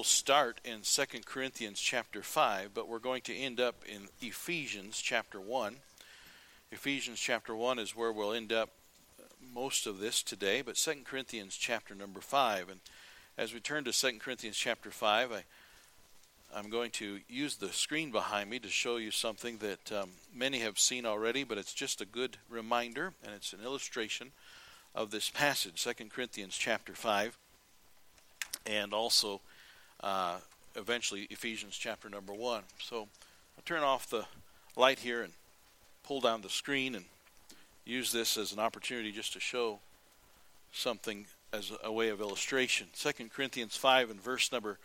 will start in 2 Corinthians chapter 5, but we're going to end up in Ephesians chapter 1. Ephesians chapter 1 is where we'll end up most of this today, but 2 Corinthians chapter number 5. And as we turn to 2 Corinthians chapter 5, I, I'm going to use the screen behind me to show you something that um, many have seen already, but it's just a good reminder, and it's an illustration of this passage, 2 Corinthians chapter 5, and also uh, eventually Ephesians chapter number 1. So I'll turn off the light here and pull down the screen and use this as an opportunity just to show something as a way of illustration. 2 Corinthians 5 and verse number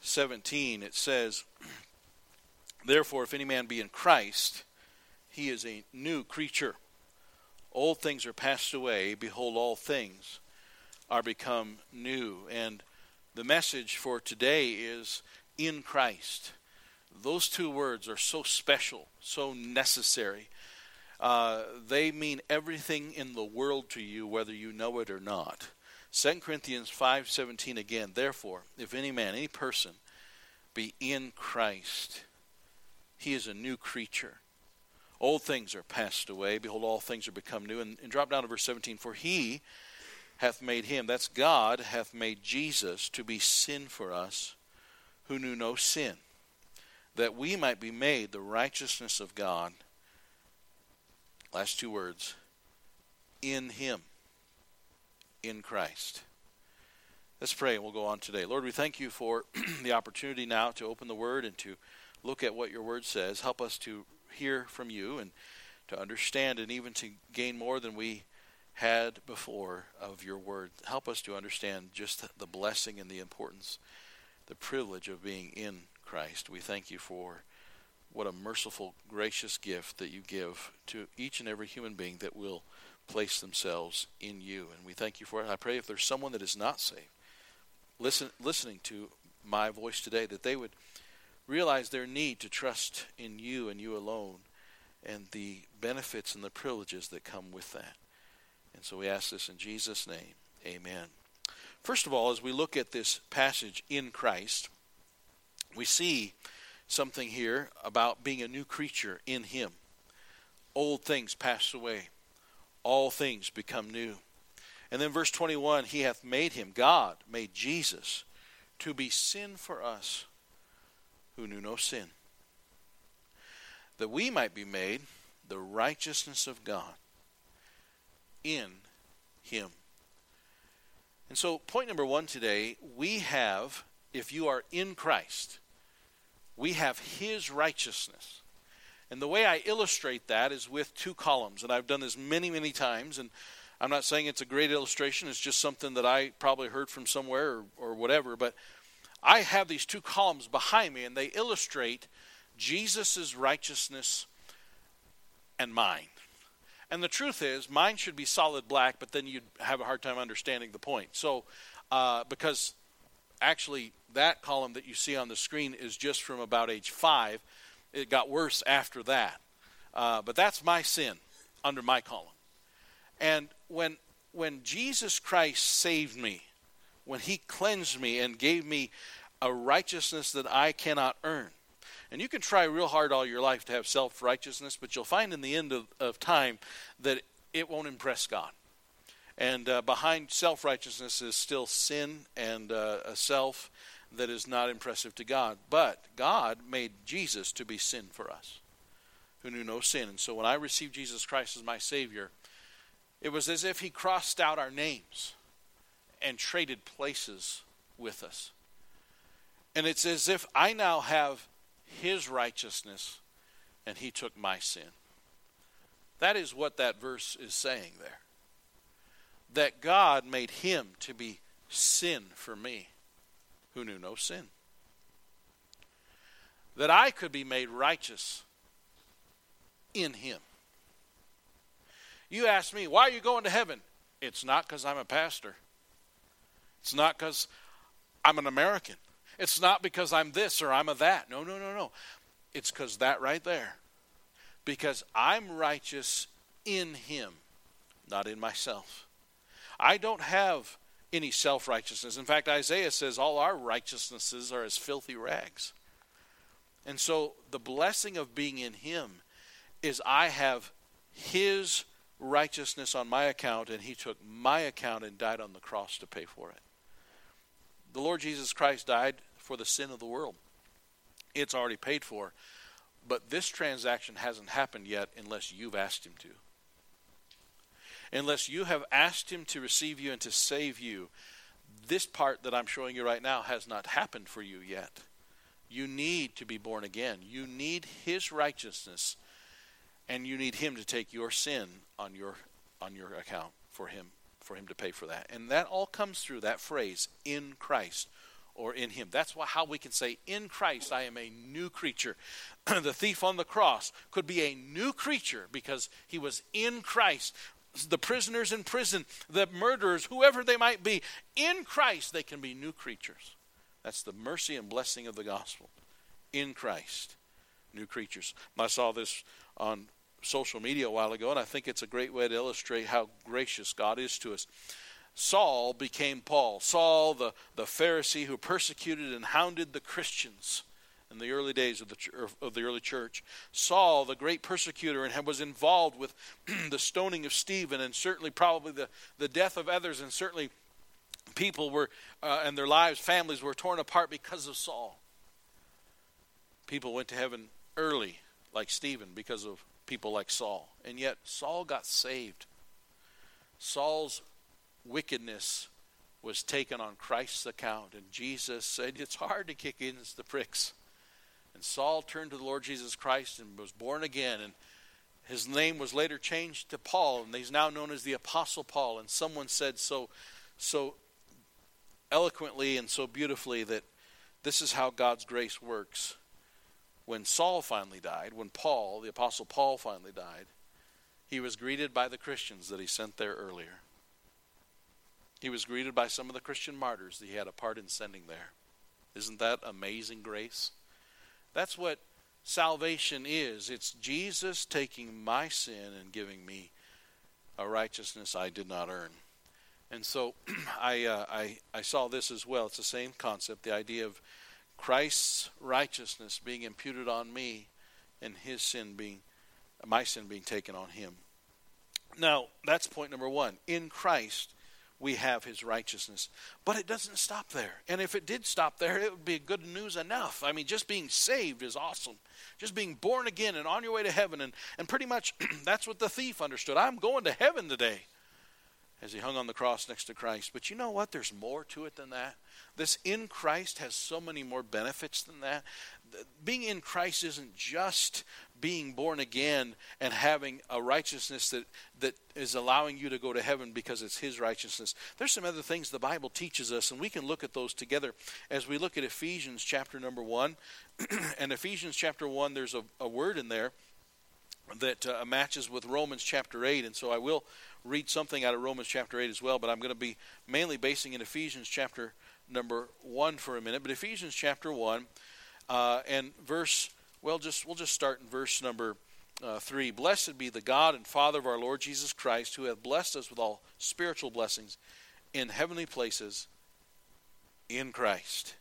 17, it says, Therefore, if any man be in Christ, he is a new creature. Old things are passed away. Behold, all things are become new. And the message for today is in Christ. Those two words are so special, so necessary. Uh, they mean everything in the world to you, whether you know it or not. 2 Corinthians 5:17 again, therefore, if any man, any person be in Christ, he is a new creature. Old things are passed away, behold all things are become new. And, and drop down to verse 17, for he hath made him, that's God, hath made Jesus to be sin for us, who knew no sin, that we might be made the righteousness of God. Last two words in him in Christ. Let's pray and we'll go on today. Lord, we thank you for the opportunity now to open the Word and to look at what your Word says. Help us to hear from you and to understand and even to gain more than we had before of your Word. Help us to understand just the blessing and the importance, the privilege of being in Christ. We thank you for what a merciful, gracious gift that you give to each and every human being that will place themselves in you. And we thank you for it. I pray if there's someone that is not saved, listen, listening to my voice today, that they would realize their need to trust in you and you alone and the benefits and the privileges that come with that. And so we ask this in Jesus' name. Amen. First of all, as we look at this passage in Christ, we see something here about being a new creature in Him. Old things pass away, all things become new. And then verse 21 He hath made him, God made Jesus, to be sin for us who knew no sin, that we might be made the righteousness of God in him. And so, point number one today we have, if you are in Christ, we have his righteousness. And the way I illustrate that is with two columns. And I've done this many, many times. And I'm not saying it's a great illustration, it's just something that I probably heard from somewhere or, or whatever. But I have these two columns behind me, and they illustrate Jesus' righteousness and mine. And the truth is, mine should be solid black, but then you'd have a hard time understanding the point. So, uh, because actually, that column that you see on the screen is just from about age five it got worse after that. Uh, but that's my sin under my column. And when when Jesus Christ saved me, when he cleansed me and gave me a righteousness that I cannot earn. And you can try real hard all your life to have self righteousness, but you'll find in the end of, of time that it won't impress God. And uh, behind self righteousness is still sin and uh, a self that is not impressive to God. But God made Jesus to be sin for us, who knew no sin. And so when I received Jesus Christ as my Savior, it was as if He crossed out our names and traded places with us. And it's as if I now have His righteousness and He took my sin. That is what that verse is saying there. That God made Him to be sin for me who knew no sin. That I could be made righteous in him. You ask me, why are you going to heaven? It's not because I'm a pastor. It's not because I'm an American. It's not because I'm this or I'm a that. No, no, no, no. It's because that right there. Because I'm righteous in him, not in myself. I don't have any self righteousness. In fact, Isaiah says all our righteousnesses are as filthy rags. And so the blessing of being in Him is I have His righteousness on my account, and He took my account and died on the cross to pay for it. The Lord Jesus Christ died for the sin of the world. It's already paid for. But this transaction hasn't happened yet unless you've asked Him to. Unless you have asked Him to receive you and to save you, this part that I'm showing you right now has not happened for you yet. You need to be born again. You need His righteousness, and you need Him to take your sin on your on your account for Him for Him to pay for that. And that all comes through that phrase in Christ or in him. That's why, how we can say, In Christ I am a new creature. the thief on the cross could be a new creature because he was in Christ. The prisoners in prison, the murderers, whoever they might be, in Christ they can be new creatures. That's the mercy and blessing of the gospel. In Christ, new creatures. I saw this on social media a while ago, and I think it's a great way to illustrate how gracious God is to us. Saul became Paul. Saul, the, the Pharisee who persecuted and hounded the Christians in the early days of the, of the early church. Saul, the great persecutor, and was involved with the stoning of Stephen and certainly probably the, the death of others, and certainly people were, uh, and their lives, families were torn apart because of Saul. People went to heaven early, like Stephen, because of people like Saul. And yet, Saul got saved. Saul's wickedness was taken on Christ's account. And Jesus said, It's hard to kick against the pricks. And Saul turned to the Lord Jesus Christ and was born again. And his name was later changed to Paul, and he's now known as the Apostle Paul. And someone said so, so eloquently and so beautifully that this is how God's grace works. When Saul finally died, when Paul, the Apostle Paul, finally died, he was greeted by the Christians that he sent there earlier. He was greeted by some of the Christian martyrs that he had a part in sending there. Isn't that amazing grace? That's what salvation is. It's Jesus taking my sin and giving me a righteousness I did not earn. And so I, uh, I, I saw this as well. It's the same concept the idea of Christ's righteousness being imputed on me and his sin being, my sin being taken on him. Now, that's point number one. In Christ, we have his righteousness. But it doesn't stop there. And if it did stop there, it would be good news enough. I mean, just being saved is awesome. Just being born again and on your way to heaven. And, and pretty much that's what the thief understood. I'm going to heaven today as he hung on the cross next to Christ. But you know what? There's more to it than that. This in Christ has so many more benefits than that. Being in Christ isn't just being born again and having a righteousness that, that is allowing you to go to heaven because it's His righteousness. There's some other things the Bible teaches us, and we can look at those together as we look at Ephesians chapter number 1. and Ephesians chapter 1, there's a, a word in there that uh, matches with Romans chapter 8. And so I will read something out of Romans chapter 8 as well, but I'm going to be mainly basing in Ephesians chapter number 1 for a minute. But Ephesians chapter 1 uh, and verse, well, just we'll just start in verse number uh, 3. Blessed be the God and Father of our Lord Jesus Christ, who hath blessed us with all spiritual blessings in heavenly places in Christ.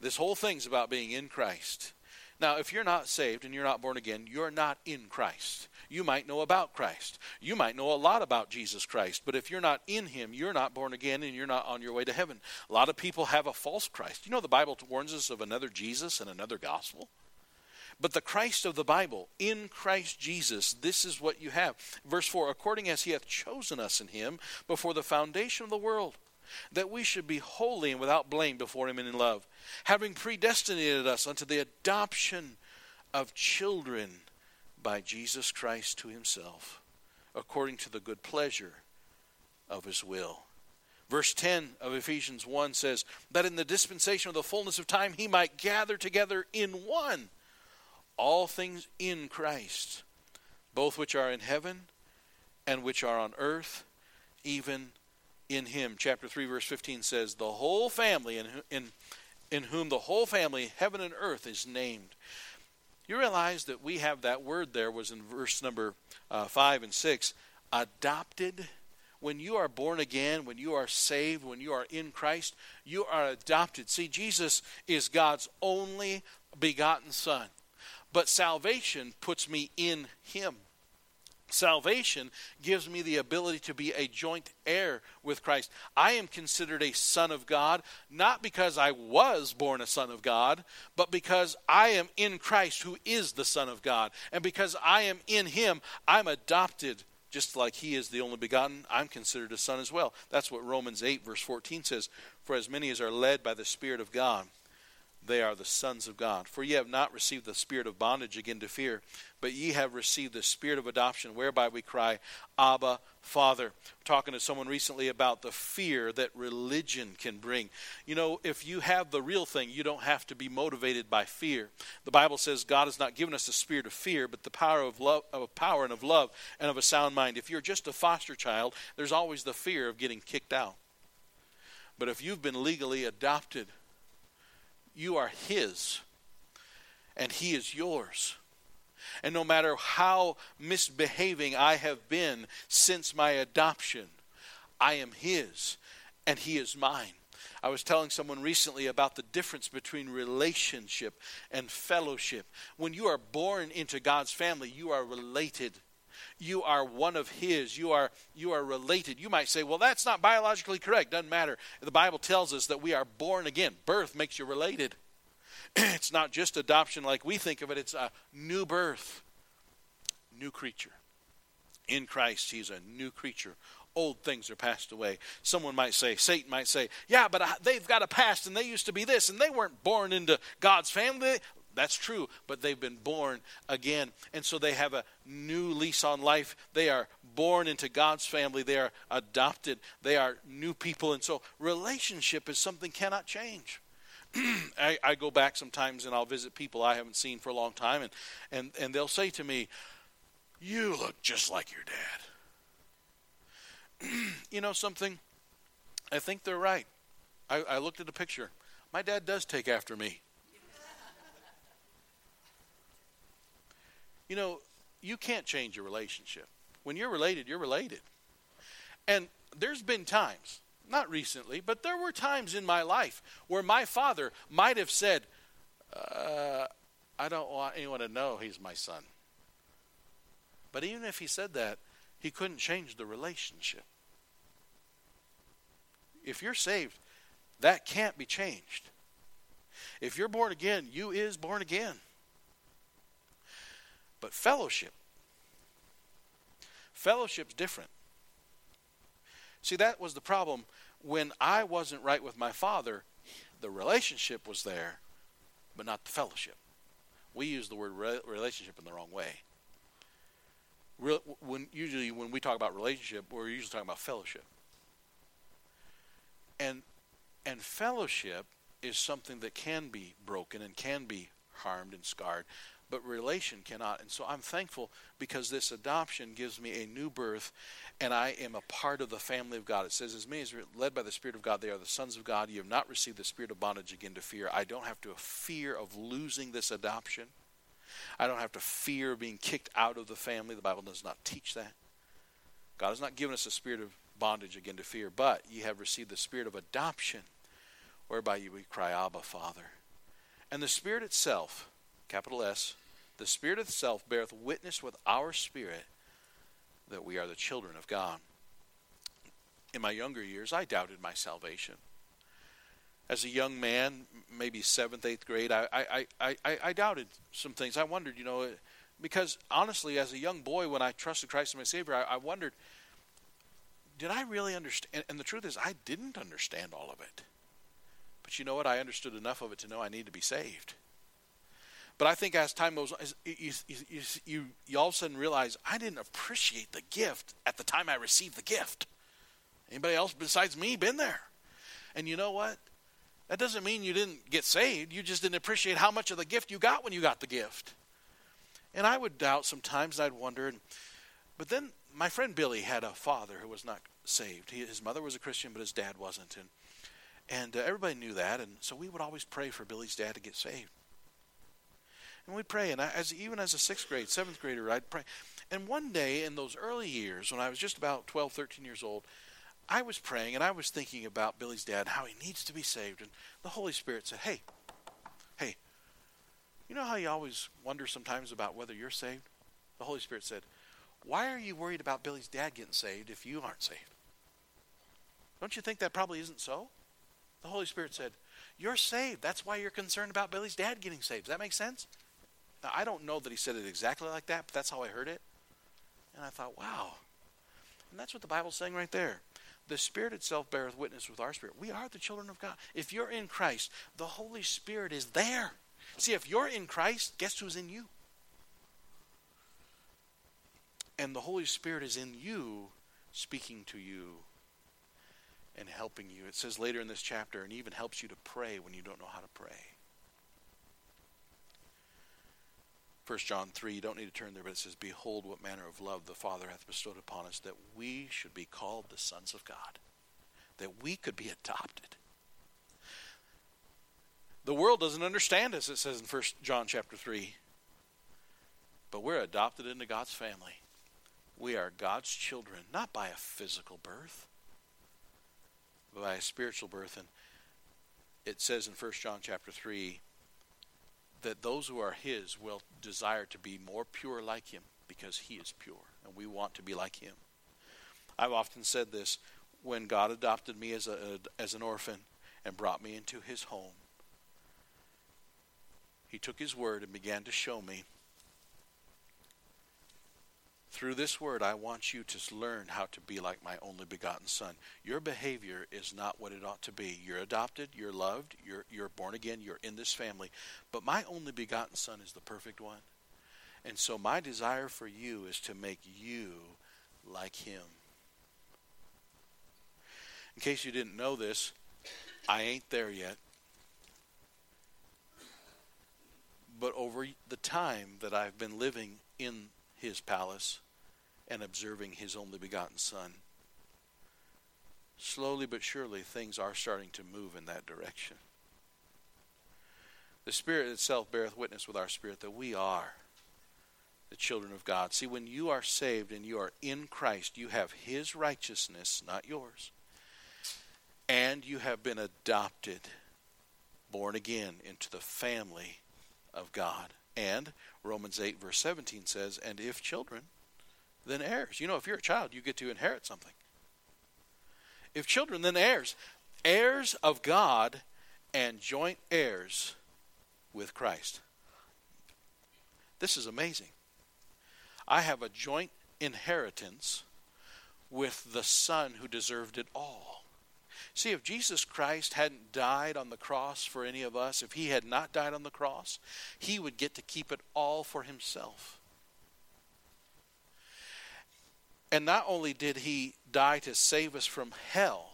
This whole thing's about being in Christ. Now, if you're not saved and you're not born again, you're not in Christ. You might know about Christ. You might know a lot about Jesus Christ, but if you're not in Him, you're not born again and you're not on your way to heaven. A lot of people have a false Christ. You know, the Bible warns us of another Jesus and another gospel. But the Christ of the Bible, in Christ Jesus, this is what you have. Verse 4 According as He hath chosen us in Him before the foundation of the world that we should be holy and without blame before him and in love, having predestinated us unto the adoption of children by Jesus Christ to himself, according to the good pleasure of his will. Verse 10 of Ephesians 1 says, That in the dispensation of the fullness of time he might gather together in one all things in Christ, both which are in heaven and which are on earth, even in him. Chapter 3, verse 15 says, The whole family, in, in, in whom the whole family, heaven and earth, is named. You realize that we have that word there was in verse number uh, 5 and 6 adopted when you are born again, when you are saved, when you are in Christ, you are adopted. See, Jesus is God's only begotten Son. But salvation puts me in Him. Salvation gives me the ability to be a joint heir with Christ. I am considered a son of God, not because I was born a son of God, but because I am in Christ, who is the Son of God. And because I am in Him, I'm adopted. Just like He is the only begotten, I'm considered a son as well. That's what Romans 8, verse 14 says For as many as are led by the Spirit of God, they are the sons of God. For ye have not received the spirit of bondage again to fear, but ye have received the spirit of adoption, whereby we cry, Abba, Father. Talking to someone recently about the fear that religion can bring. You know, if you have the real thing, you don't have to be motivated by fear. The Bible says God has not given us the spirit of fear, but the power of love, of power and of love and of a sound mind. If you're just a foster child, there's always the fear of getting kicked out. But if you've been legally adopted, you are His, and He is yours. And no matter how misbehaving I have been since my adoption, I am His, and He is mine. I was telling someone recently about the difference between relationship and fellowship. When you are born into God's family, you are related. You are one of his. You are you are related. You might say, "Well, that's not biologically correct." Doesn't matter. The Bible tells us that we are born again. Birth makes you related. it's not just adoption like we think of it, it's a new birth, new creature. In Christ, he's a new creature. Old things are passed away. Someone might say, Satan might say, Yeah, but they've got a past and they used to be this and they weren't born into God's family. That's true, but they've been born again. And so they have a new lease on life. They are born into God's family. They are adopted. They are new people. And so relationship is something cannot change. I, I, go back sometimes and I'll visit people I haven't seen for a long time, and, and, and they'll say to me, You look just like your dad. you know something? I think they're right. I, I looked at a picture. My dad does take after me. You know, you can't change your relationship. When you're related, you're related. And there's been times not recently, but there were times in my life where my father might have said, uh, I don't want anyone to know he's my son. But even if he said that, he couldn't change the relationship. If you're saved, that can't be changed. If you're born again, you is born again. But fellowship, fellowship's different. See, that was the problem. When I wasn't right with my father, the relationship was there, but not the fellowship. We use the word re- relationship in the wrong way. Re- when usually when we talk about relationship, we're usually talking about fellowship. And and fellowship is something that can be broken and can be harmed and scarred but relation cannot. And so I'm thankful because this adoption gives me a new birth and I am a part of the family of God. It says, As many as are led by the Spirit of God, they are the sons of God. You have not received the spirit of bondage again to fear. I don't have to fear of losing this adoption. I don't have to fear being kicked out of the family. The Bible does not teach that. God has not given us a spirit of bondage again to fear, but ye have received the spirit of adoption, whereby you we cry, Abba, Father. And the Spirit itself, capital S, the Spirit itself beareth witness with our spirit that we are the children of God. In my younger years, I doubted my salvation. As a young man, maybe seventh, eighth grade, I, I, I, I, I doubted some things. I wondered, you know, because honestly, as a young boy, when I trusted Christ as my Savior, I, I wondered, did I really understand? And the truth is, I didn't understand all of it. But you know what? I understood enough of it to know I need to be saved. But I think as time goes on, you, you, you, you, all of a sudden realize I didn't appreciate the gift at the time I received the gift. Anybody else besides me been there? And you know what? That doesn't mean you didn't get saved. You just didn't appreciate how much of the gift you got when you got the gift. And I would doubt sometimes. I'd wonder. But then my friend Billy had a father who was not saved. He, his mother was a Christian, but his dad wasn't. And, and uh, everybody knew that. And so we would always pray for Billy's dad to get saved. And we'd pray. And I, as even as a sixth grade, seventh grader, I'd pray. And one day in those early years, when I was just about 12, 13 years old, I was praying and I was thinking about Billy's dad, how he needs to be saved. And the Holy Spirit said, Hey, hey, you know how you always wonder sometimes about whether you're saved? The Holy Spirit said, Why are you worried about Billy's dad getting saved if you aren't saved? Don't you think that probably isn't so? The Holy Spirit said, You're saved. That's why you're concerned about Billy's dad getting saved. Does that make sense? Now, I don't know that he said it exactly like that, but that's how I heard it. And I thought, wow. And that's what the Bible's saying right there. The Spirit itself beareth witness with our spirit. We are the children of God. If you're in Christ, the Holy Spirit is there. See, if you're in Christ, guess who's in you? And the Holy Spirit is in you, speaking to you and helping you. It says later in this chapter, and even helps you to pray when you don't know how to pray. 1 John 3, you don't need to turn there, but it says, Behold, what manner of love the Father hath bestowed upon us, that we should be called the sons of God, that we could be adopted. The world doesn't understand us, it says in 1 John chapter 3. But we're adopted into God's family. We are God's children, not by a physical birth, but by a spiritual birth. And it says in 1 John chapter 3 that those who are his will desire to be more pure like him because he is pure and we want to be like him. I've often said this when God adopted me as a as an orphan and brought me into his home. He took his word and began to show me through this word, I want you to learn how to be like my only begotten Son. Your behavior is not what it ought to be. You're adopted, you're loved, you're, you're born again, you're in this family. But my only begotten Son is the perfect one. And so my desire for you is to make you like Him. In case you didn't know this, I ain't there yet. But over the time that I've been living in his palace, and observing his only begotten Son. Slowly but surely, things are starting to move in that direction. The Spirit itself beareth witness with our spirit that we are the children of God. See, when you are saved and you are in Christ, you have His righteousness, not yours. And you have been adopted, born again into the family of God. And Romans 8, verse 17 says, And if children, then heirs. You know, if you're a child, you get to inherit something. If children, then heirs. Heirs of God and joint heirs with Christ. This is amazing. I have a joint inheritance with the Son who deserved it all. See, if Jesus Christ hadn't died on the cross for any of us, if he had not died on the cross, he would get to keep it all for himself. And not only did he die to save us from hell,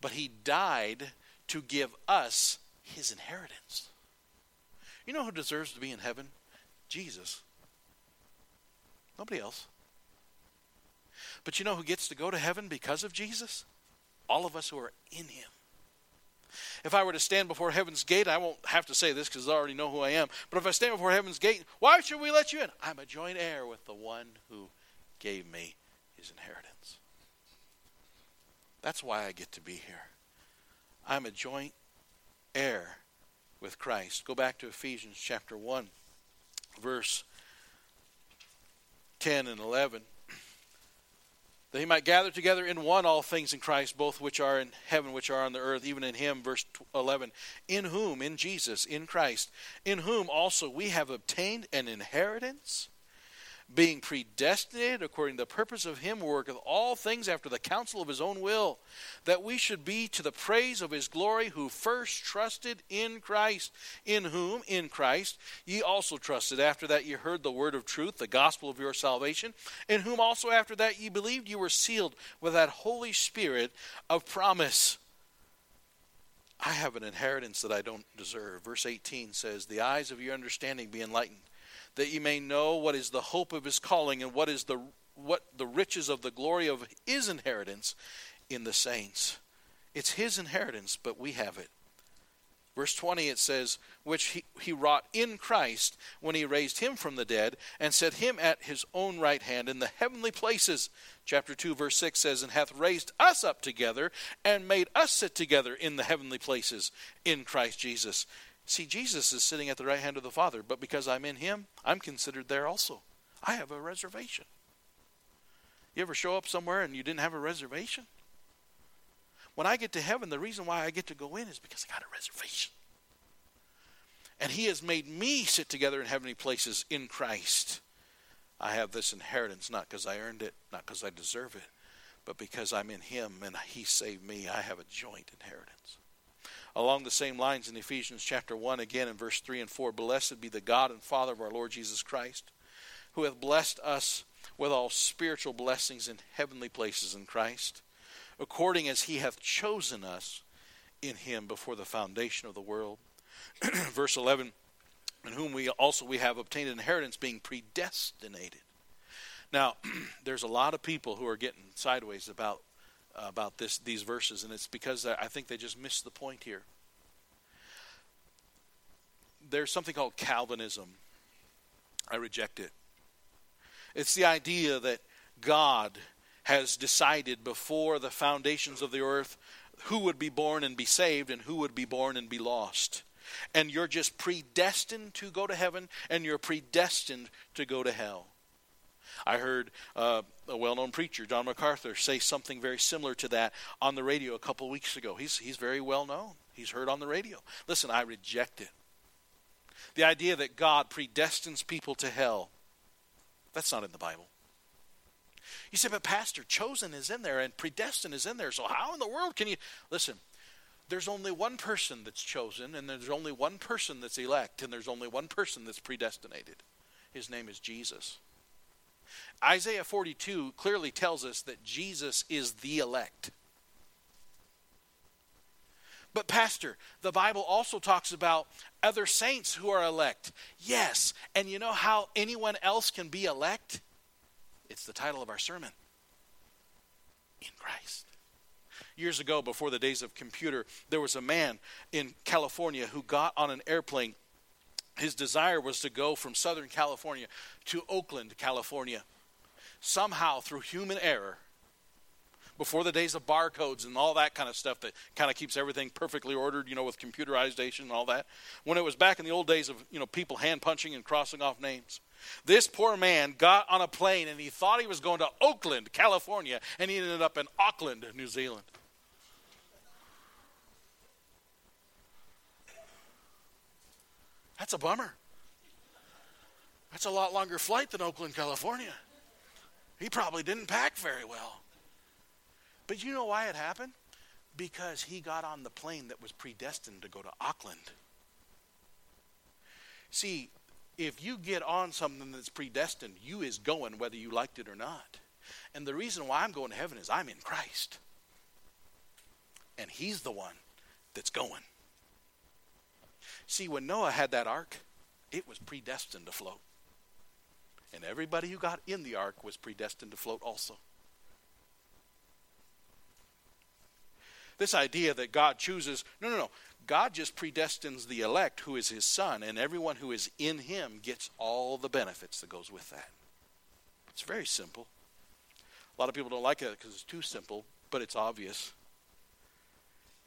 but he died to give us his inheritance. You know who deserves to be in heaven? Jesus. Nobody else. But you know who gets to go to heaven because of Jesus? All of us who are in him. If I were to stand before heaven's gate, I won't have to say this because I already know who I am. But if I stand before heaven's gate, why should we let you in? I'm a joint heir with the one who gave me his inheritance. That's why I get to be here. I'm a joint heir with Christ. Go back to Ephesians chapter 1, verse 10 and 11. That he might gather together in one all things in Christ, both which are in heaven, which are on the earth, even in him. Verse 11. In whom, in Jesus, in Christ, in whom also we have obtained an inheritance being predestinated according to the purpose of him who worketh all things after the counsel of his own will, that we should be to the praise of his glory, who first trusted in Christ, in whom, in Christ, ye also trusted, after that ye heard the word of truth, the gospel of your salvation, in whom also after that ye believed, ye were sealed with that Holy Spirit of promise. I have an inheritance that I don't deserve. Verse 18 says, The eyes of your understanding be enlightened that ye may know what is the hope of his calling and what is the what the riches of the glory of his inheritance in the saints. It's his inheritance, but we have it. Verse 20 it says, Which he, he wrought in Christ when he raised him from the dead and set him at his own right hand in the heavenly places. Chapter 2, verse 6 says, And hath raised us up together and made us sit together in the heavenly places in Christ Jesus. See, Jesus is sitting at the right hand of the Father, but because I'm in him, I'm considered there also. I have a reservation. You ever show up somewhere and you didn't have a reservation? When I get to heaven, the reason why I get to go in is because I got a reservation. And He has made me sit together in heavenly places in Christ. I have this inheritance not because I earned it, not because I deserve it, but because I'm in Him and He saved me. I have a joint inheritance. Along the same lines in Ephesians chapter 1, again in verse 3 and 4 Blessed be the God and Father of our Lord Jesus Christ, who hath blessed us with all spiritual blessings in heavenly places in Christ according as he hath chosen us in him before the foundation of the world. Verse 11, in whom we also we have obtained inheritance being predestinated. Now, there's a lot of people who are getting sideways about about this these verses, and it's because I think they just missed the point here. There's something called Calvinism. I reject it. It's the idea that God has decided before the foundations of the earth who would be born and be saved and who would be born and be lost. And you're just predestined to go to heaven and you're predestined to go to hell. I heard uh, a well known preacher, John MacArthur, say something very similar to that on the radio a couple weeks ago. He's, he's very well known, he's heard on the radio. Listen, I reject it. The idea that God predestines people to hell, that's not in the Bible. You say, but Pastor, chosen is in there and predestined is in there. So how in the world can you listen? There's only one person that's chosen, and there's only one person that's elect, and there's only one person that's predestinated. His name is Jesus. Isaiah 42 clearly tells us that Jesus is the elect. But, Pastor, the Bible also talks about other saints who are elect. Yes, and you know how anyone else can be elect? It's the title of our sermon In Christ. Years ago, before the days of computer, there was a man in California who got on an airplane. His desire was to go from Southern California to Oakland, California. Somehow, through human error, before the days of barcodes and all that kind of stuff that kind of keeps everything perfectly ordered, you know, with computerization and all that. When it was back in the old days of, you know, people hand punching and crossing off names. This poor man got on a plane and he thought he was going to Oakland, California, and he ended up in Auckland, New Zealand. That's a bummer. That's a lot longer flight than Oakland, California. He probably didn't pack very well. But you know why it happened? Because he got on the plane that was predestined to go to Auckland. See, if you get on something that's predestined, you is going whether you liked it or not. And the reason why I'm going to heaven is I'm in Christ. And he's the one that's going. See, when Noah had that ark, it was predestined to float. And everybody who got in the ark was predestined to float also. This idea that God chooses, no, no, no. God just predestines the elect, who is his son, and everyone who is in him gets all the benefits that goes with that. It's very simple. A lot of people don't like it because it's too simple, but it's obvious.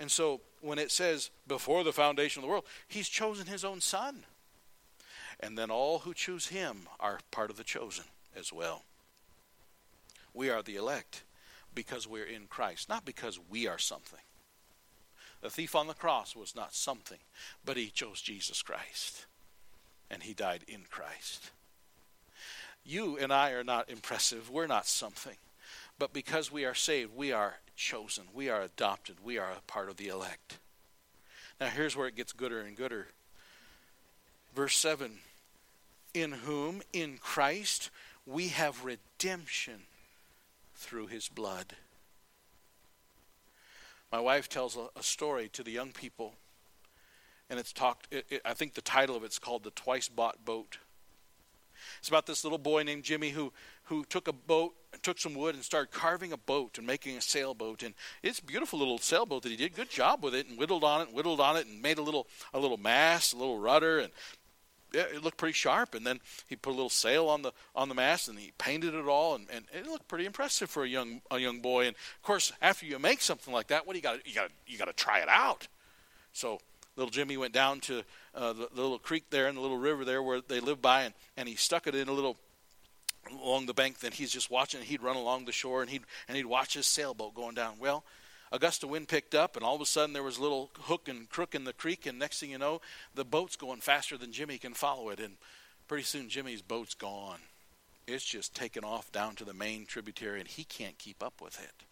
And so when it says before the foundation of the world, he's chosen his own son. And then all who choose him are part of the chosen as well. We are the elect because we're in Christ, not because we are something. The thief on the cross was not something, but he chose Jesus Christ. And he died in Christ. You and I are not impressive. We're not something. But because we are saved, we are chosen. We are adopted. We are a part of the elect. Now, here's where it gets gooder and gooder. Verse 7 In whom, in Christ, we have redemption through his blood my wife tells a, a story to the young people, and it's talked. It, it, I think the title of it's called "The Twice Bought Boat." It's about this little boy named Jimmy who who took a boat, and took some wood, and started carving a boat and making a sailboat. And it's a beautiful little sailboat that he did. Good job with it, and whittled on it, and whittled on it, and made a little a little mast, a little rudder, and it looked pretty sharp. And then he put a little sail on the on the mast, and he painted it all, and, and it looked pretty impressive for a young a young boy. And of course, after you make something like that, what do you got? You got you got to try it out. So little Jimmy went down to uh, the, the little creek there and the little river there where they live by, and, and he stuck it in a little along the bank. Then he's just watching. He'd run along the shore and he'd and he'd watch his sailboat going down. Well, a gust of wind picked up, and all of a sudden there was a little hook and crook in the creek, and next thing you know, the boat's going faster than Jimmy can follow it, and pretty soon Jimmy's boat's gone. It's just taken off down to the main tributary, and he can't keep up with it.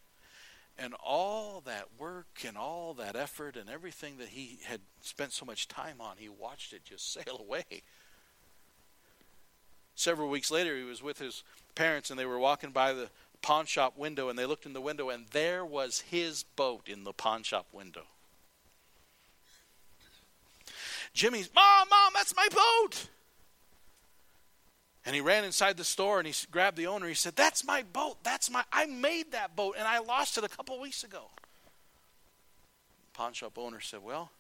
And all that work and all that effort and everything that he had spent so much time on, he watched it just sail away. Several weeks later, he was with his parents, and they were walking by the pawn shop window, and they looked in the window, and there was his boat in the pawn shop window. Jimmy's, Mom, Mom, that's my boat. And he ran inside the store and he grabbed the owner. He said, That's my boat. That's my, I made that boat and I lost it a couple weeks ago. The pawn shop owner said, Well,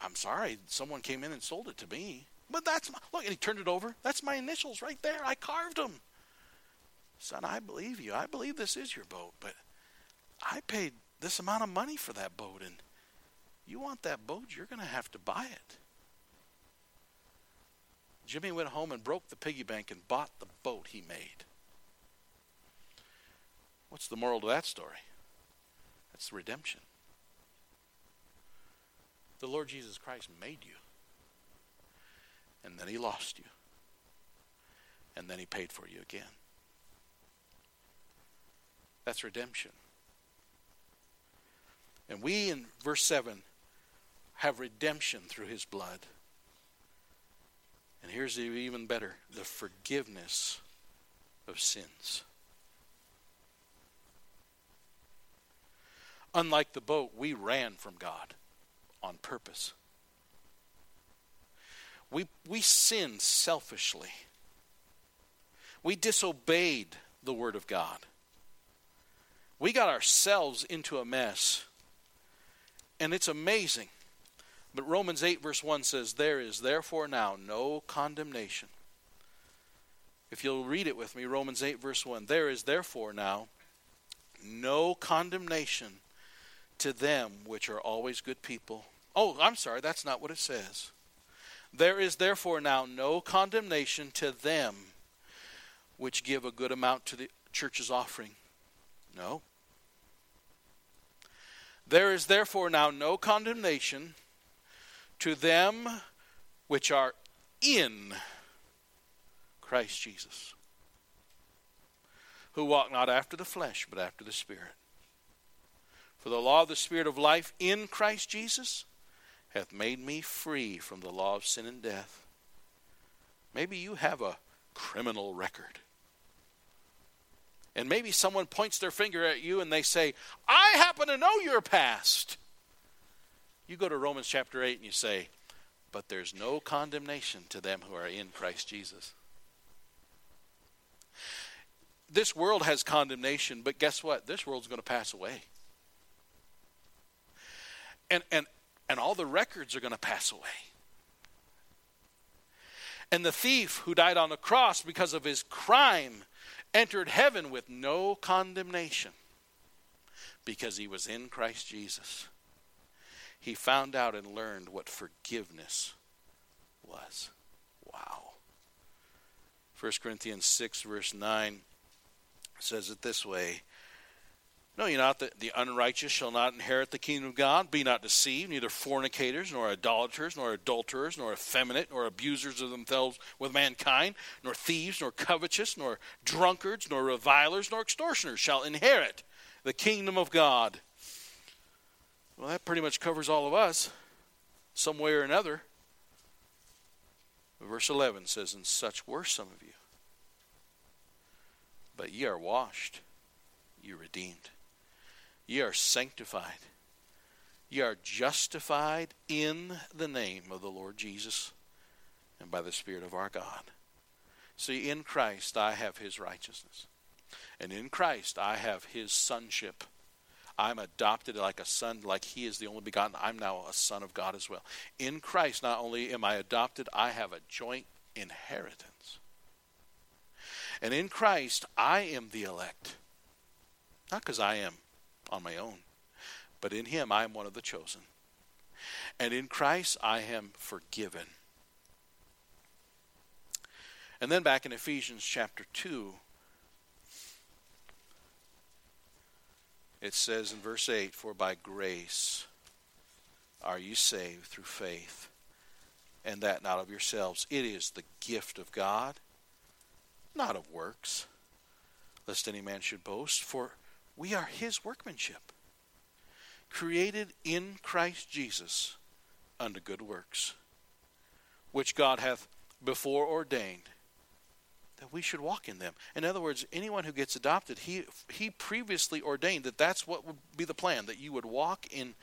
I'm sorry. Someone came in and sold it to me. But that's my, look, and he turned it over. That's my initials right there. I carved them. Son, I believe you. I believe this is your boat, but I paid this amount of money for that boat, and you want that boat, you're going to have to buy it. Jimmy went home and broke the piggy bank and bought the boat he made. What's the moral to that story? That's redemption. The Lord Jesus Christ made you, and then he lost you, and then he paid for you again. That's redemption. And we, in verse 7, have redemption through his blood. And here's even better the forgiveness of sins. Unlike the boat, we ran from God on purpose. We, we sinned selfishly. We disobeyed the Word of God we got ourselves into a mess. And it's amazing. But Romans 8, verse 1 says, There is therefore now no condemnation. If you'll read it with me, Romans 8, verse 1 There is therefore now no condemnation to them which are always good people. Oh, I'm sorry, that's not what it says. There is therefore now no condemnation to them which give a good amount to the church's offering no. There is therefore now no condemnation to them which are in Christ Jesus, who walk not after the flesh, but after the Spirit. For the law of the Spirit of life in Christ Jesus hath made me free from the law of sin and death. Maybe you have a criminal record. And maybe someone points their finger at you and they say, I happen to know your past. You go to Romans chapter 8 and you say, But there's no condemnation to them who are in Christ Jesus. This world has condemnation, but guess what? This world's going to pass away. And, and, and all the records are going to pass away. And the thief who died on the cross because of his crime entered heaven with no condemnation because he was in Christ Jesus. He found out and learned what forgiveness was. Wow. 1 Corinthians 6, verse 9 says it this way Know ye not that the unrighteous shall not inherit the kingdom of God? Be not deceived, neither fornicators, nor idolaters, nor adulterers, nor effeminate, nor abusers of themselves with mankind, nor thieves, nor covetous, nor drunkards, nor revilers, nor extortioners shall inherit the kingdom of God. Well, that pretty much covers all of us, some way or another. Verse 11 says, And such were some of you. But ye are washed, ye are redeemed Ye are sanctified. Ye are justified in the name of the Lord Jesus and by the Spirit of our God. See, in Christ I have his righteousness. And in Christ I have his sonship. I'm adopted like a son, like he is the only begotten. I'm now a son of God as well. In Christ, not only am I adopted, I have a joint inheritance. And in Christ, I am the elect. Not because I am on my own, but in him I am one of the chosen. And in Christ, I am forgiven. And then back in Ephesians chapter 2, it says in verse 8 For by grace are you saved through faith, and that not of yourselves. It is the gift of God, not of works, lest any man should boast. For we are his workmanship, created in Christ Jesus unto good works, which God hath before ordained that we should walk in them. In other words, anyone who gets adopted, he he previously ordained that that's what would be the plan that you would walk in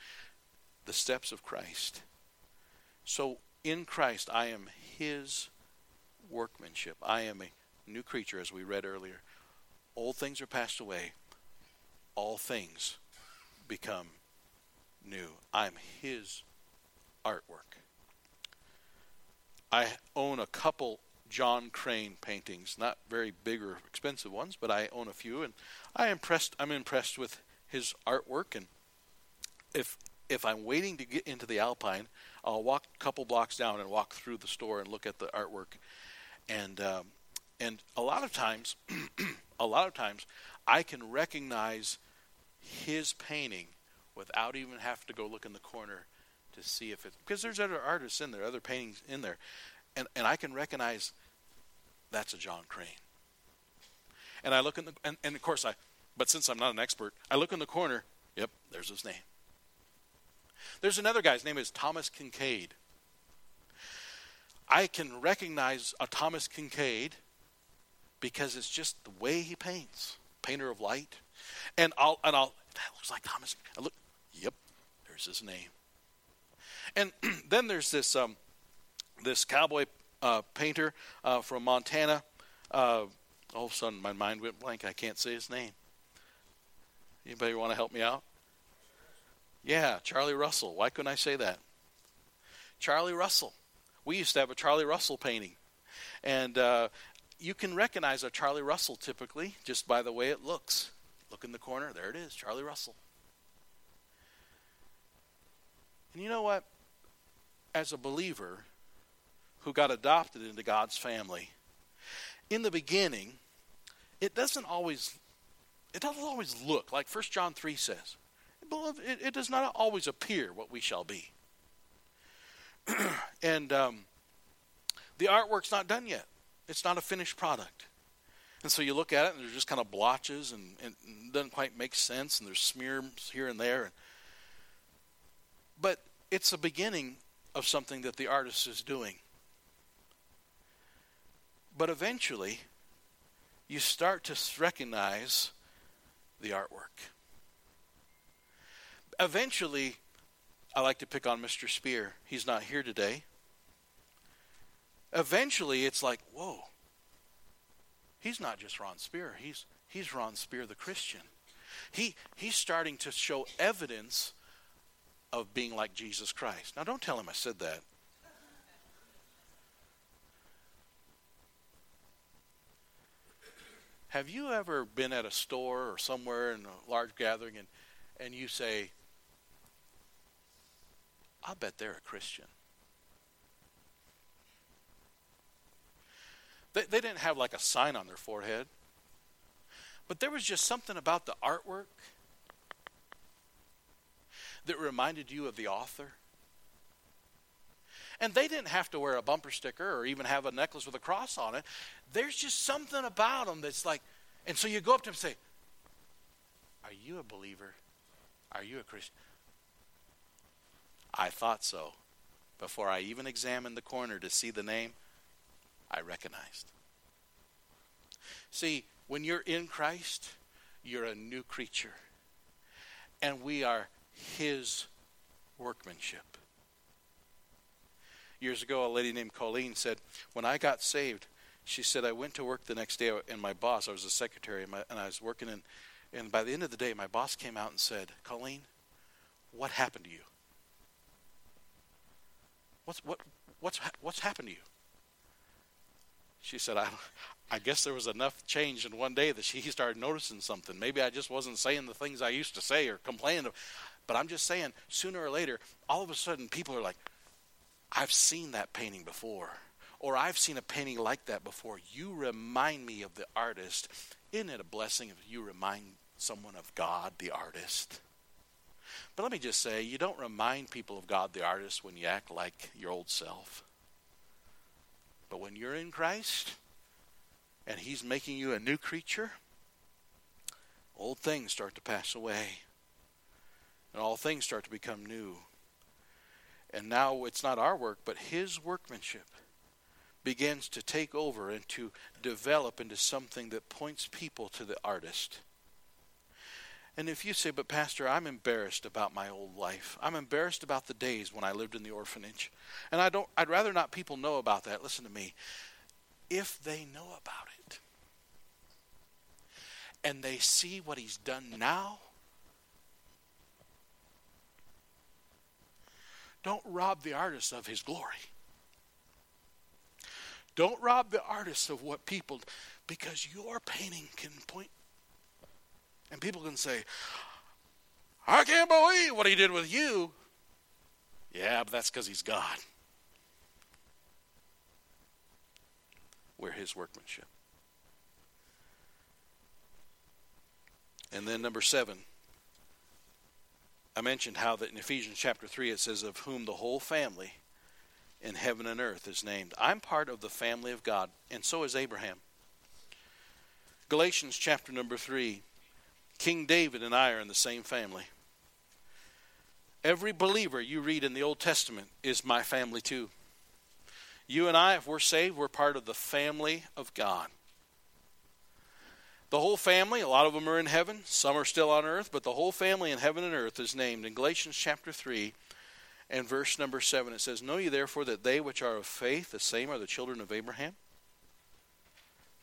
the steps of Christ. So in Christ I am his workmanship. I am a new creature as we read earlier. Old things are passed away. All things become new. I'm his artwork. I own a couple Jon Crane paintings, not very big or expensive ones, but I own a few, and I impressed. I'm impressed with his artwork, and if if I'm waiting to get into the Alpine, I'll walk a couple blocks down and walk through the store and look at the artwork, and um, and a lot of times, a lot of times, I can recognize his painting without even having to go look in the corner to see if it because there's other artists in there, other paintings in there, and and I can recognize that's a Jon Crane. And I look in the, and, and of course I, but since I'm not an expert, I look in the corner. Yep, there's his name. There's another guy's name is Thomas Kinkade. I can recognize a Thomas Kinkade because it's just the way he paints, painter of light. And I'll and I'll that looks like Thomas. I look, yep, there's his name. And then there's this um, this cowboy uh, painter uh, from Montana. Uh, all of a sudden, my mind went blank. I can't say his name. Anybody want to help me out? Yeah, Charlie Russell. Why couldn't I say that? Charlie Russell. We used to have a Charlie Russell painting. And uh, you can recognize a Charlie Russell typically just by the way it looks. Look in the corner. There it is, Charlie Russell. And you know what? As a believer, who got adopted into God's family. In the beginning, it doesn't always it doesn't always look like 1 John 3 says. It, it does not always appear what we shall be. and um, the artwork's not done yet. It's not a finished product. And so you look at it, and there's just kind of blotches, and, and it doesn't quite make sense, and there's smears here and there. But it's a beginning of something that the artist is doing. But eventually, you start to recognize the artwork. Eventually, I like to pick on Mr. Spear. He's not here today. Eventually, it's like, whoa, he's not just Ron Spear. He's he's Ron Spear, the Christian. He he's starting to show evidence of being like Jesus Christ. Now, don't tell him I said that. Have you ever been at a store or somewhere in a large gathering and, and you say, I bet they're a Christian? They, they didn't have like a sign on their forehead, but there was just something about the artwork that reminded you of the author. And they didn't have to wear a bumper sticker or even have a necklace with a cross on it. There's just something about them that's like, and so you go up to them and say, Are you a believer? Are you a Christian? I thought so. Before I even examined the corner to see the name, I recognized. See, when you're in Christ, you're a new creature. And we are His workmanship. Years ago, a lady named Colleen said, When I got saved, she said, I went to work the next day, and my boss, I was a secretary, and, my, and I was working in, and by the end of the day, my boss came out and said, Colleen, what happened to you? What's, what, what's, what's happened to you? She said, I, I guess there was enough change in one day that she started noticing something. Maybe I just wasn't saying the things I used to say or complaining. But I'm just saying, sooner or later, all of a sudden, people are like, I've seen that painting before. Or I've seen a painting like that before. You remind me of the artist. Isn't it a blessing if you remind someone of God, the artist? But let me just say, you don't remind people of God, the artist, when you act like your old self. But when you're in Christ and He's making you a new creature, old things start to pass away and all things start to become new. And now it's not our work, but His workmanship begins to take over and to develop into something that points people to the artist. And if you say, but Pastor, I'm embarrassed about my old life. I'm embarrassed about the days when I lived in the orphanage. And I don't I'd rather not people know about that. Listen to me. If they know about it and they see what he's done now, don't rob the artist of his glory. Don't rob the artist of what people because your painting can point and people can say, I can't believe what he did with you. Yeah, but that's because he's God. We're his workmanship. And then number seven, I mentioned how that in Ephesians chapter 3 it says, Of whom the whole family in heaven and earth is named. I'm part of the family of God, and so is Abraham. Galatians chapter number 3 King David and I are in the same family. Every believer you read in the Old Testament is my family too. You and I, if we're saved, we're part of the family of God. The whole family, a lot of them are in heaven, some are still on earth, but the whole family in heaven and earth is named in Galatians chapter 3 and verse number 7. It says, Know ye therefore that they which are of faith, the same are the children of Abraham?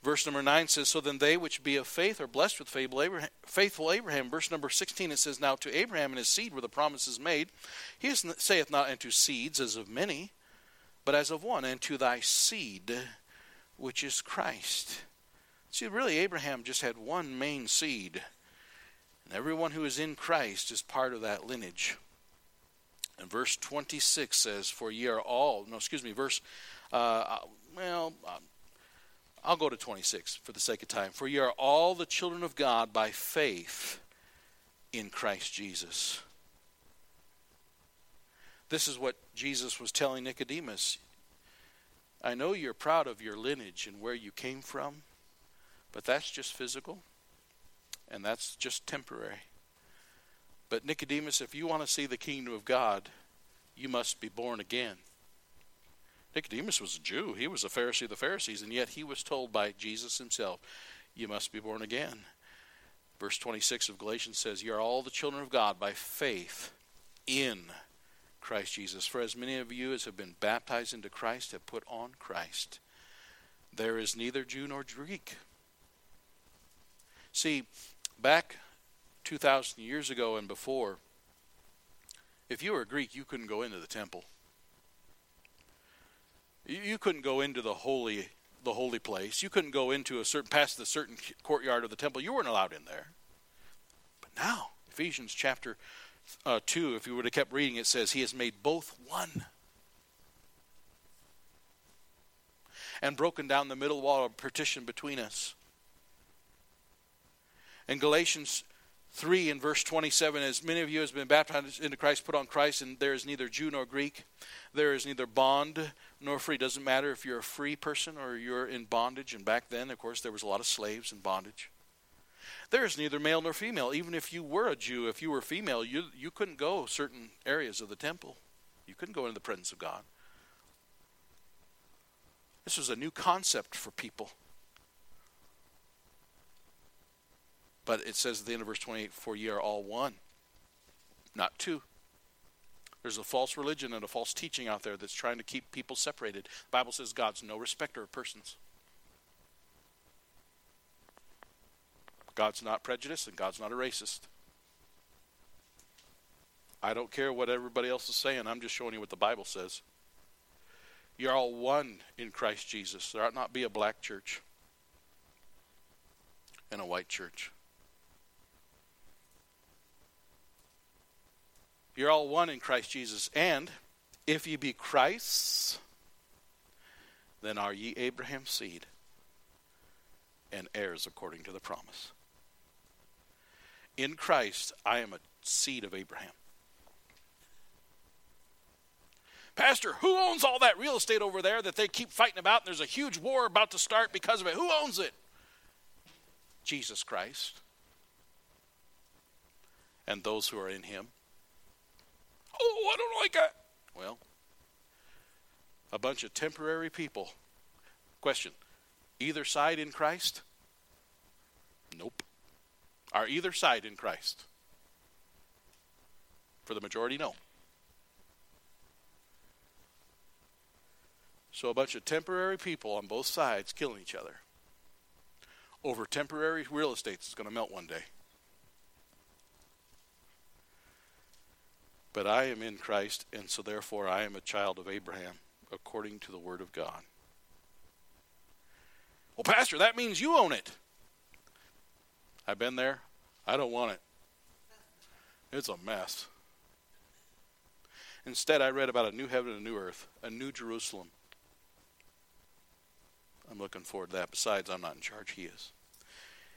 Verse number 9 says, So then they which be of faith are blessed with faithful Abraham. Verse number 16 it says, Now to Abraham and his seed were the promises made. He saith not unto seeds as of many, but as of one, and to thy seed, which is Christ. See, really, Abraham just had one main seed, and everyone who is in Christ is part of that lineage. And verse 26 says, For ye are all, no, excuse me, verse, uh, uh well, uh, I'll go to 26 for the sake of time. For ye are all the children of God by faith in Christ Jesus. This is what Jesus was telling Nicodemus. I know you're proud of your lineage and where you came from, but that's just physical and that's just temporary. But Nicodemus, if you want to see the kingdom of God, you must be born again. Nicodemus was a Jew. He was a Pharisee of the Pharisees, and yet he was told by Jesus himself, You must be born again. Verse 26 of Galatians says, You are all the children of God by faith in Christ Jesus. For as many of you as have been baptized into Christ have put on Christ. There is neither Jew nor Greek. See, back 2,000 years ago and before, if you were a Greek, you couldn't go into the temple. You couldn't go into the holy the holy place. You couldn't go into a certain past the certain courtyard of the temple. You weren't allowed in there. But now, Ephesians chapter uh, 2, if you would have kept reading, it says, He has made both one. And broken down the middle wall of partition between us. In Galatians 3 in verse 27 as many of you has been baptized into christ put on christ and there is neither jew nor greek. There is neither bond nor free. Doesn't matter if you're a free person or you're in bondage. And back then of course there was a lot of slaves in bondage. There is neither male nor female. Even if you were a jew if you were female you, you couldn't go certain areas of the temple. You couldn't go into the presence of god. This was a new concept for people But it says at the end of verse 28 For ye are all one, not two, There's a false religion and a false teaching out there that's trying to keep people separated. The Bible says God's no respecter of persons. God's not prejudiced and God's not a racist. I don't care what everybody else is saying. I'm just showing you what the Bible says. You're all one in Christ Jesus. There ought not be a black church and a white church. You're all one in Christ Jesus. And if ye be Christ's, then are ye Abraham's seed and heirs according to the promise. In Christ, I am a seed of Abraham. Pastor, who owns all that real estate over there that they keep fighting about? And there's a huge war about to start because of it. Who owns it? Jesus Christ. And those who are in him. Oh, I don't like that. Well, a bunch of temporary people. Question Either side in Christ? Nope. Are either side in Christ? For the majority, no. So a bunch of temporary people on both sides killing each other over temporary real estate that's going to melt one day. But I am in Christ, and so therefore I am a child of Abraham according to the Word of God. Well, Pastor, that means you own it. I've been there. I don't want it. It's a mess. Instead, I read about a new heaven and a new earth, a new Jerusalem. I'm looking forward to that. Besides, I'm not in charge, he is.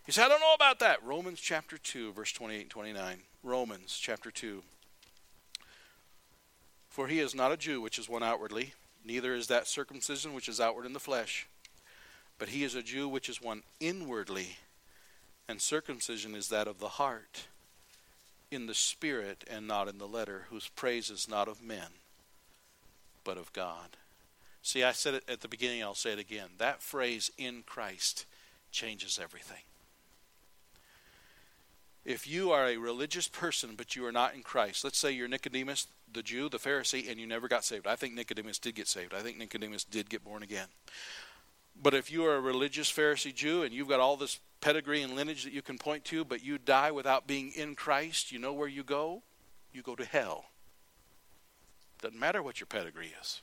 He said, I don't know about that. Romans chapter 2, verse 28 and 29. Romans chapter 2. For he is not a Jew, which is one outwardly, neither is that circumcision which is outward in the flesh, but he is a Jew which is one inwardly, and circumcision is that of the heart, in the spirit and not in the letter, whose praise is not of men, but of God. See, I said it at the beginning, I'll say it again. That phrase, in Christ, changes everything. If you are a religious person but you are not in Christ, let's say you're Nicodemus, the Jew, the Pharisee, and you never got saved. I think Nicodemus did get saved. I think Nicodemus did get born again. But if you are a religious Pharisee Jew and you've got all this pedigree and lineage that you can point to, but you die without being in Christ, you know where you go? You go to hell. Doesn't matter what your pedigree is.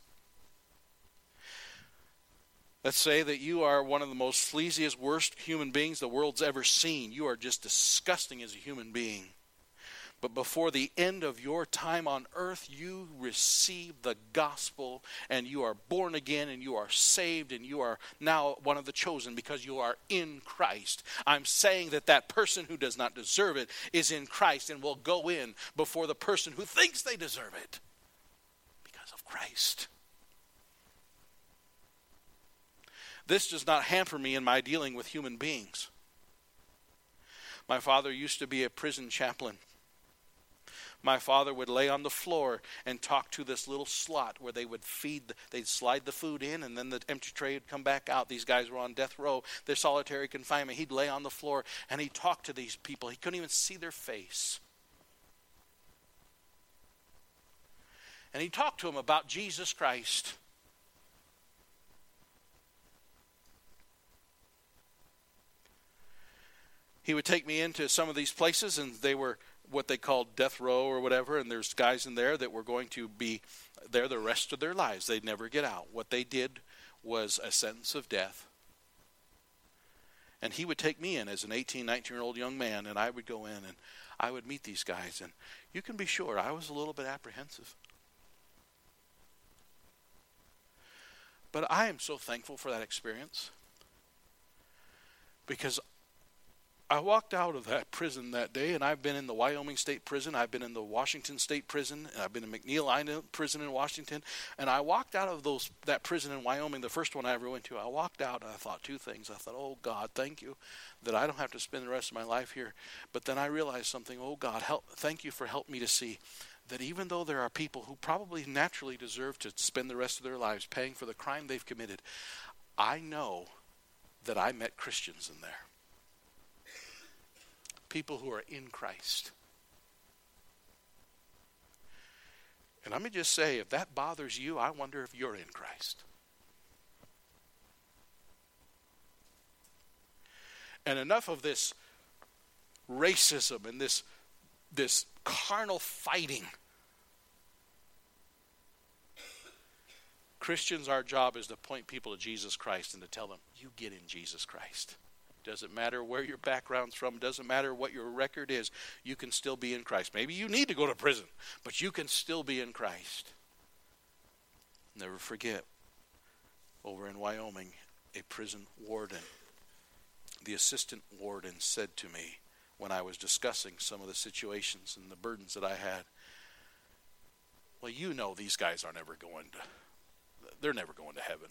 Let's say that you are one of the most sleaziest, worst human beings the world's ever seen. You are just disgusting as a human being. But before the end of your time on earth, you receive the gospel and you are born again and you are saved and you are now one of the chosen because you are in Christ. I'm saying that that person who does not deserve it is in Christ and will go in before the person who thinks they deserve it because of Christ. This does not hamper me in my dealing with human beings. My father used to be a prison chaplain. My father would lay on the floor and talk to this little slot where they would feed, they'd slide the food in, and then the empty tray would come back out. These guys were on death row, they're solitary confinement. He'd lay on the floor and he'd talk to these people. He couldn't even see their face. And he talked to them about Jesus Christ. He would take me into some of these places, and they were what they called death row or whatever, and there's guys in there that were going to be there the rest of their lives. They'd never get out. What they did was a sentence of death. And he would take me in as an 18, 19 year old young man, and I would go in and I would meet these guys. And you can be sure I was a little bit apprehensive. But I am so thankful for that experience because I walked out of that prison that day, and I've been in the Wyoming State Prison, I've been in the Washington State Prison, and I've been in McNeil Island Prison in Washington. And I walked out of those that prison in Wyoming, the first one I ever went to. I walked out, and I thought two things. I thought, "Oh God, thank you that I don't have to spend the rest of my life here." But then I realized something. Oh God, help! Thank you for helping me to see that even though there are people who probably naturally deserve to spend the rest of their lives paying for the crime they've committed, I know that I met Christians in there people who are in Christ. And let me just say, if that bothers you, I wonder if you're in Christ. And enough of this racism and this, this carnal fighting. Christians, our job is to point people to Jesus Christ and to tell them, you get in Jesus Christ. Doesn't matter where your background's from, doesn't matter what your record is, you can still be in Christ. Maybe you need to go to prison, but you can still be in Christ. Never forget, over in Wyoming, a prison warden, the assistant warden said to me when I was discussing some of the situations and the burdens that I had, Well, you know these guys are never going to, they're never going to heaven.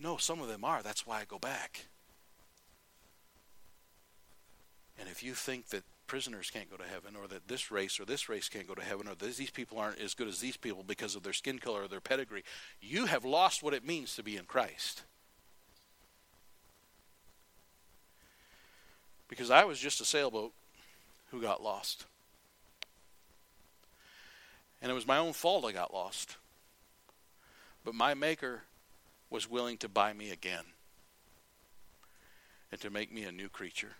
No, some of them are. That's why I go back. And if you think that prisoners can't go to heaven, or that this race or this race can't go to heaven, or these people aren't as good as these people because of their skin color or their pedigree, you have lost what it means to be in Christ. Because I was just a sailboat who got lost. And it was my own fault I got lost. But my Maker was willing to buy me again and to make me a new creature.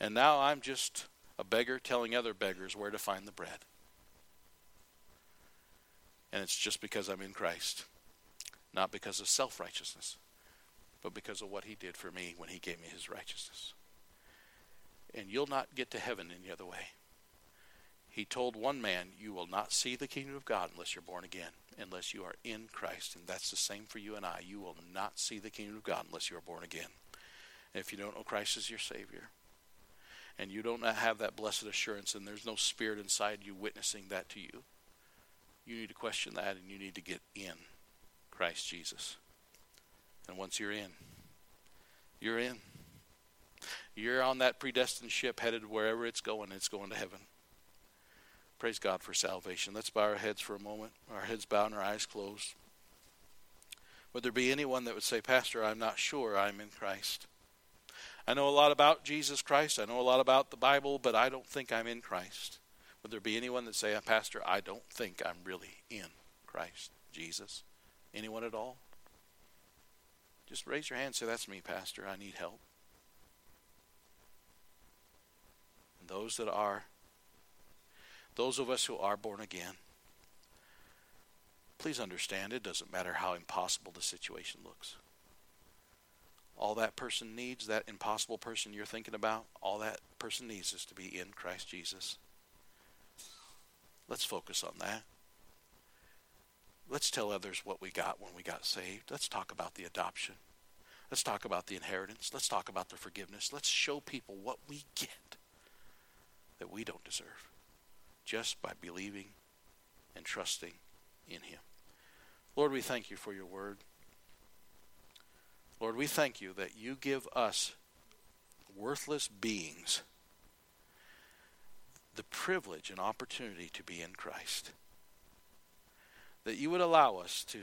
And now I'm just a beggar telling other beggars where to find the bread. And it's just because I'm in Christ, not because of self righteousness, but because of what He did for me when He gave me His righteousness. And you'll not get to heaven any other way. He told one man, You will not see the kingdom of God unless you're born again, unless you are in Christ. And that's the same for you and I. You will not see the kingdom of God unless you are born again. And if you don't know Christ as your Savior, and you don't have that blessed assurance, and there's no spirit inside you witnessing that to you, you need to question that and you need to get in Christ Jesus. And once you're in, you're in. You're on that predestined ship headed wherever it's going, it's going to heaven. Praise God for salvation. Let's bow our heads for a moment, our heads bowed and our eyes closed. Would there be anyone that would say, Pastor, I'm not sure I'm in Christ? I know a lot about Jesus Christ. I know a lot about the Bible, but I don't think I'm in Christ. Would there be anyone that say, Pastor, I don't think I'm really in Christ Jesus? Anyone at all? Just raise your hand and say, That's me, Pastor. I need help. And those that are, those of us who are born again, please understand it doesn't matter how impossible the situation looks. All that person needs, that impossible person you're thinking about, all that person needs is to be in Christ Jesus. Let's focus on that. Let's tell others what we got when we got saved. Let's talk about the adoption. Let's talk about the inheritance. Let's talk about the forgiveness. Let's show people what we get that we don't deserve just by believing and trusting in Him. Lord, we thank you for your word. Lord, we thank you that you give us worthless beings the privilege and opportunity to be in Christ. That you would allow us to,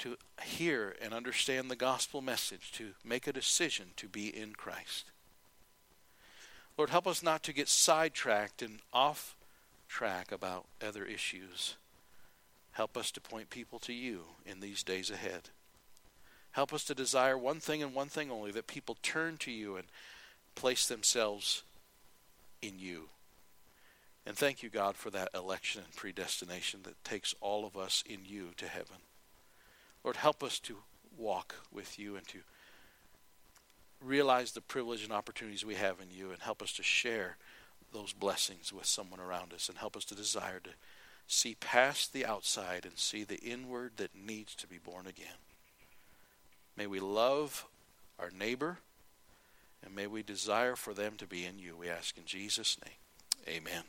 to hear and understand the gospel message, to make a decision to be in Christ. Lord, help us not to get sidetracked and off track about other issues. Help us to point people to you in these days ahead. Help us to desire one thing and one thing only that people turn to you and place themselves in you. And thank you, God, for that election and predestination that takes all of us in you to heaven. Lord, help us to walk with you and to realize the privilege and opportunities we have in you and help us to share those blessings with someone around us and help us to desire to see past the outside and see the inward that needs to be born again. May we love our neighbor and may we desire for them to be in you. We ask in Jesus' name. Amen.